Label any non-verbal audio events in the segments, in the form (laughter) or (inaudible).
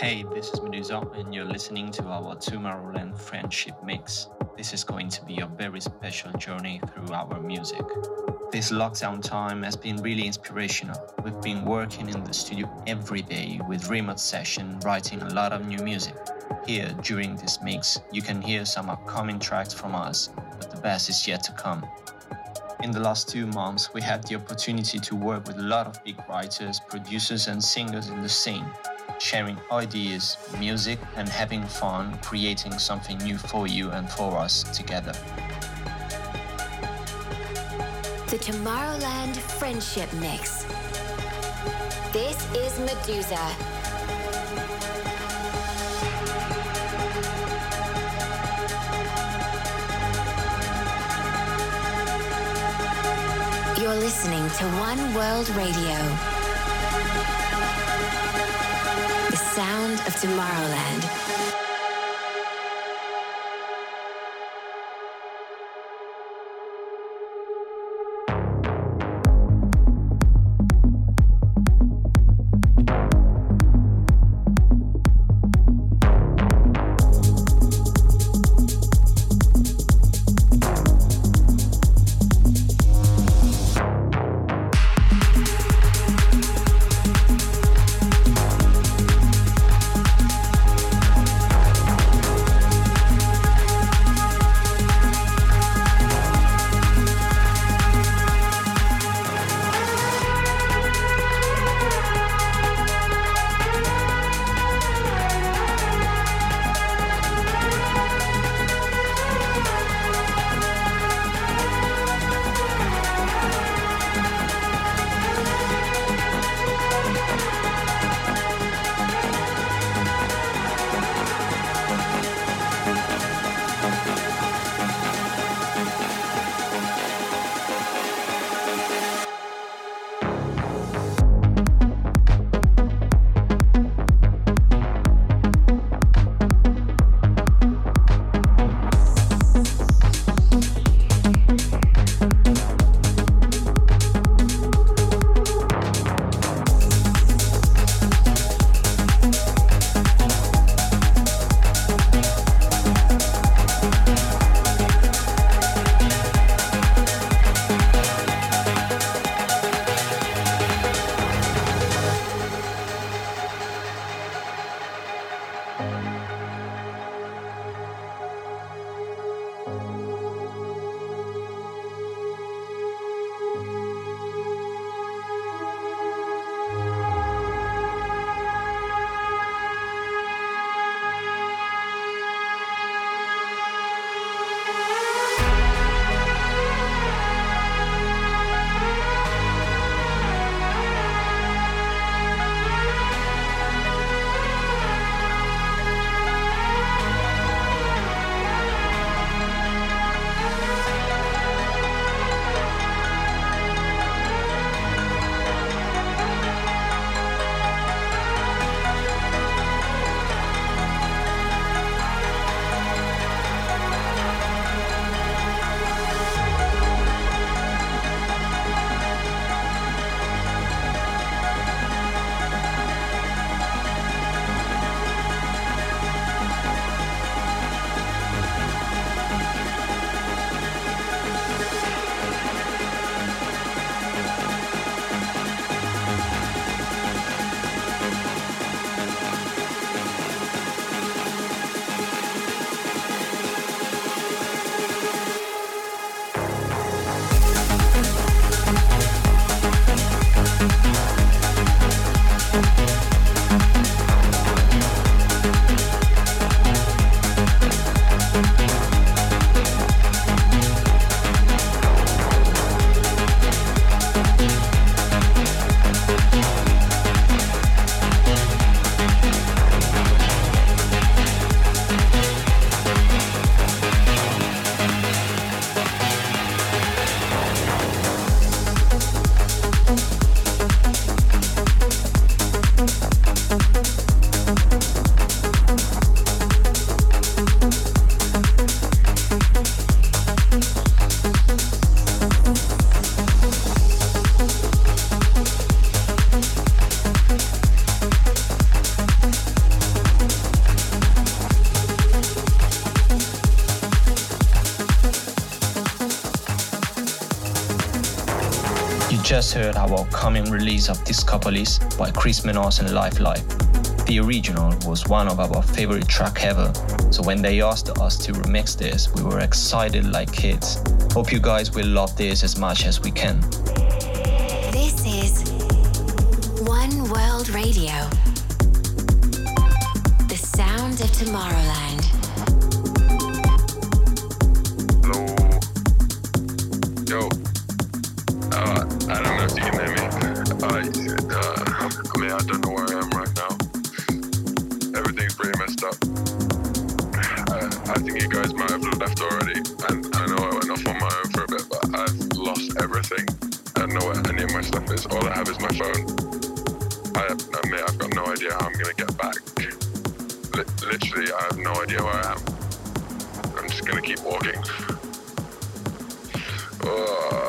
Hey, this is Meduza, and you're listening to our Tomorrowland Friendship Mix. This is going to be a very special journey through our music. This lockdown time has been really inspirational. We've been working in the studio every day with remote session, writing a lot of new music. Here, during this mix, you can hear some upcoming tracks from us, but the best is yet to come. In the last two months, we had the opportunity to work with a lot of big writers, producers, and singers in the scene sharing ideas, music, and having fun creating something new for you and for us together. The Tomorrowland Friendship Mix. This is Meduza. You're listening to One World Radio. Sound of Tomorrowland. Heard our upcoming release of Discopolis by Kris Menace and Lifelike. The original was one of our favorite track ever, so when they asked us to remix this, we were excited like kids. Hope you guys will love this as much as we can. This is One World Radio, the sound of Tomorrowland. Hello. Yo. I don't know where I am right now. Everything's pretty messed up. Uh, I think you guys might have left already, and I know I went off on my own for a bit, but I've lost everything. I don't know where any of my stuff is. All I have is my phone. I, mean, I've got no idea how I'm gonna get back. Li- literally, I have no idea where I am. I'm just gonna keep walking. Ugh. (sighs)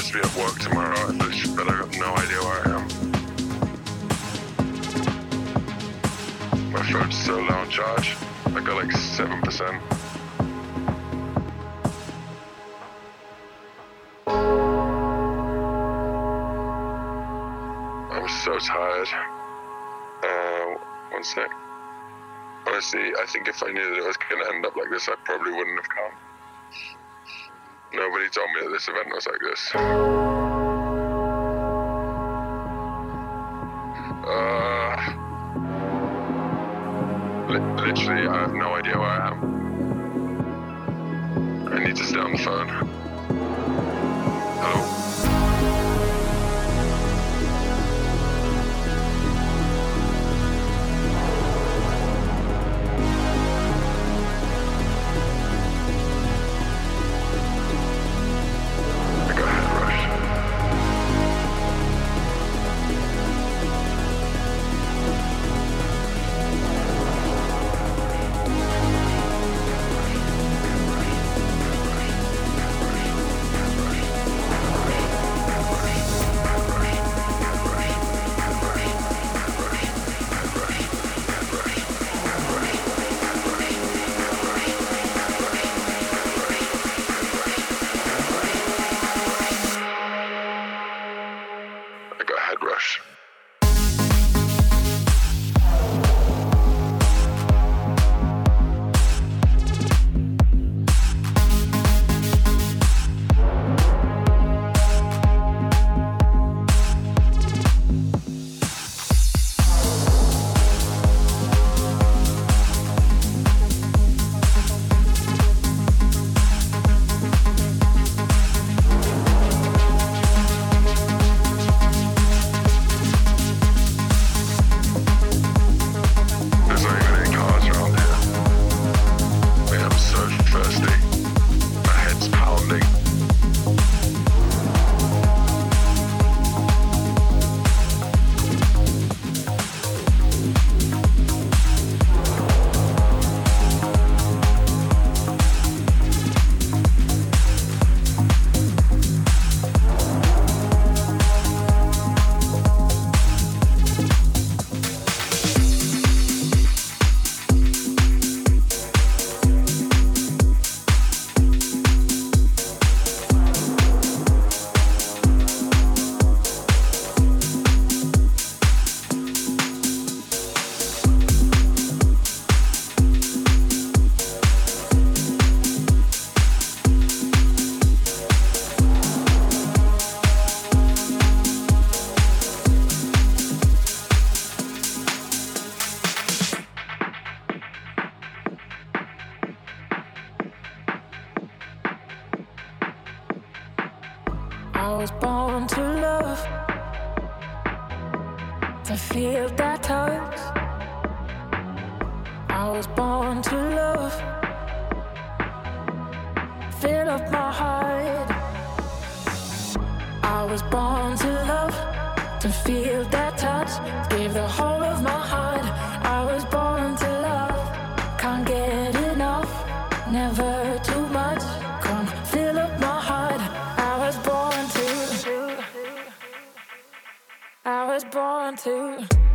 supposed to be at work tomorrow, but I got no idea where I am. My phone's so low on charge. I got like 7%. I'm so tired. Uh, one sec. Honestly, I think if I knew that it was going to end up like this, I probably wouldn't have come. Nobody told me that this event was like this. Uh, li- literally, I have no idea where I am. I need to stay on the phone. Hello? Mm-hmm.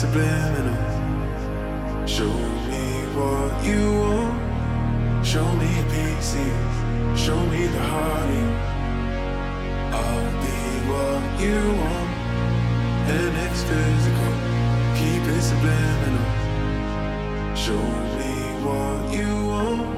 Subliminal. Show me what you want. Show me pieces. Show me the heart. I'll be what you want, and it's physical. Keep it subliminal. Show me what you want.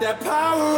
That power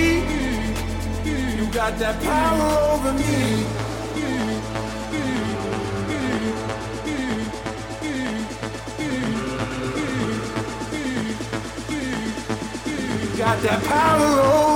got that power over me. You got that power over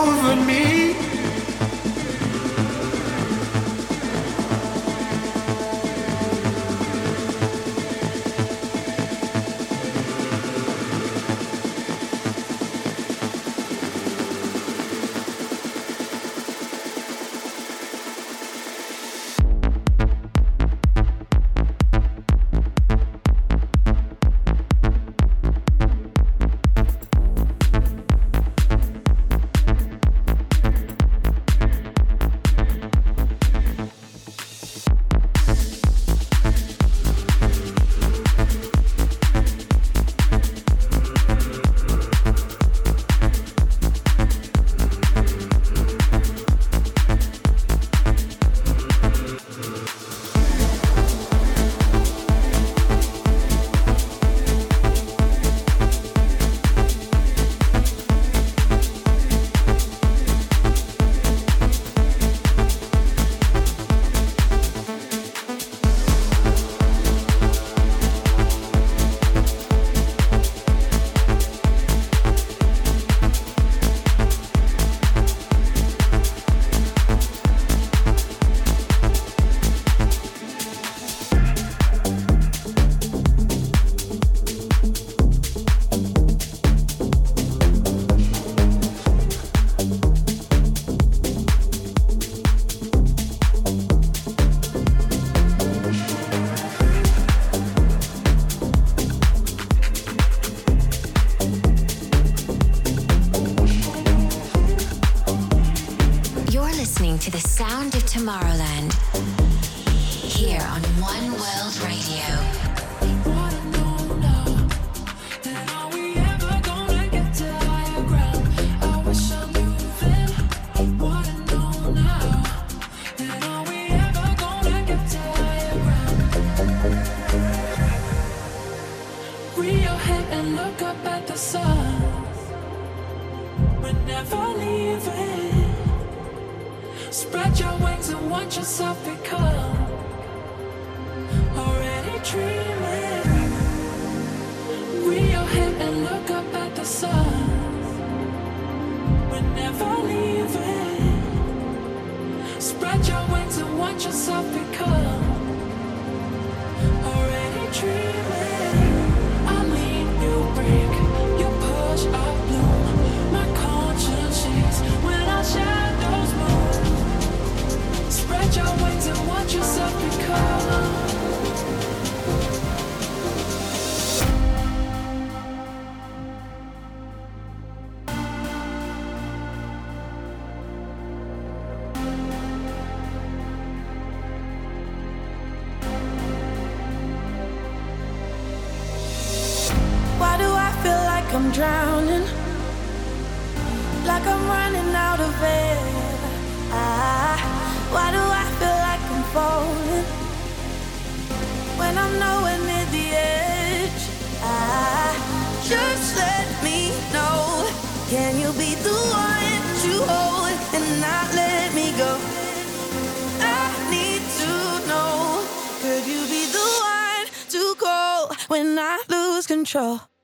control?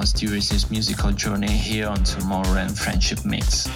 Us during musical journey here on Tomorrowland Friendship Mix.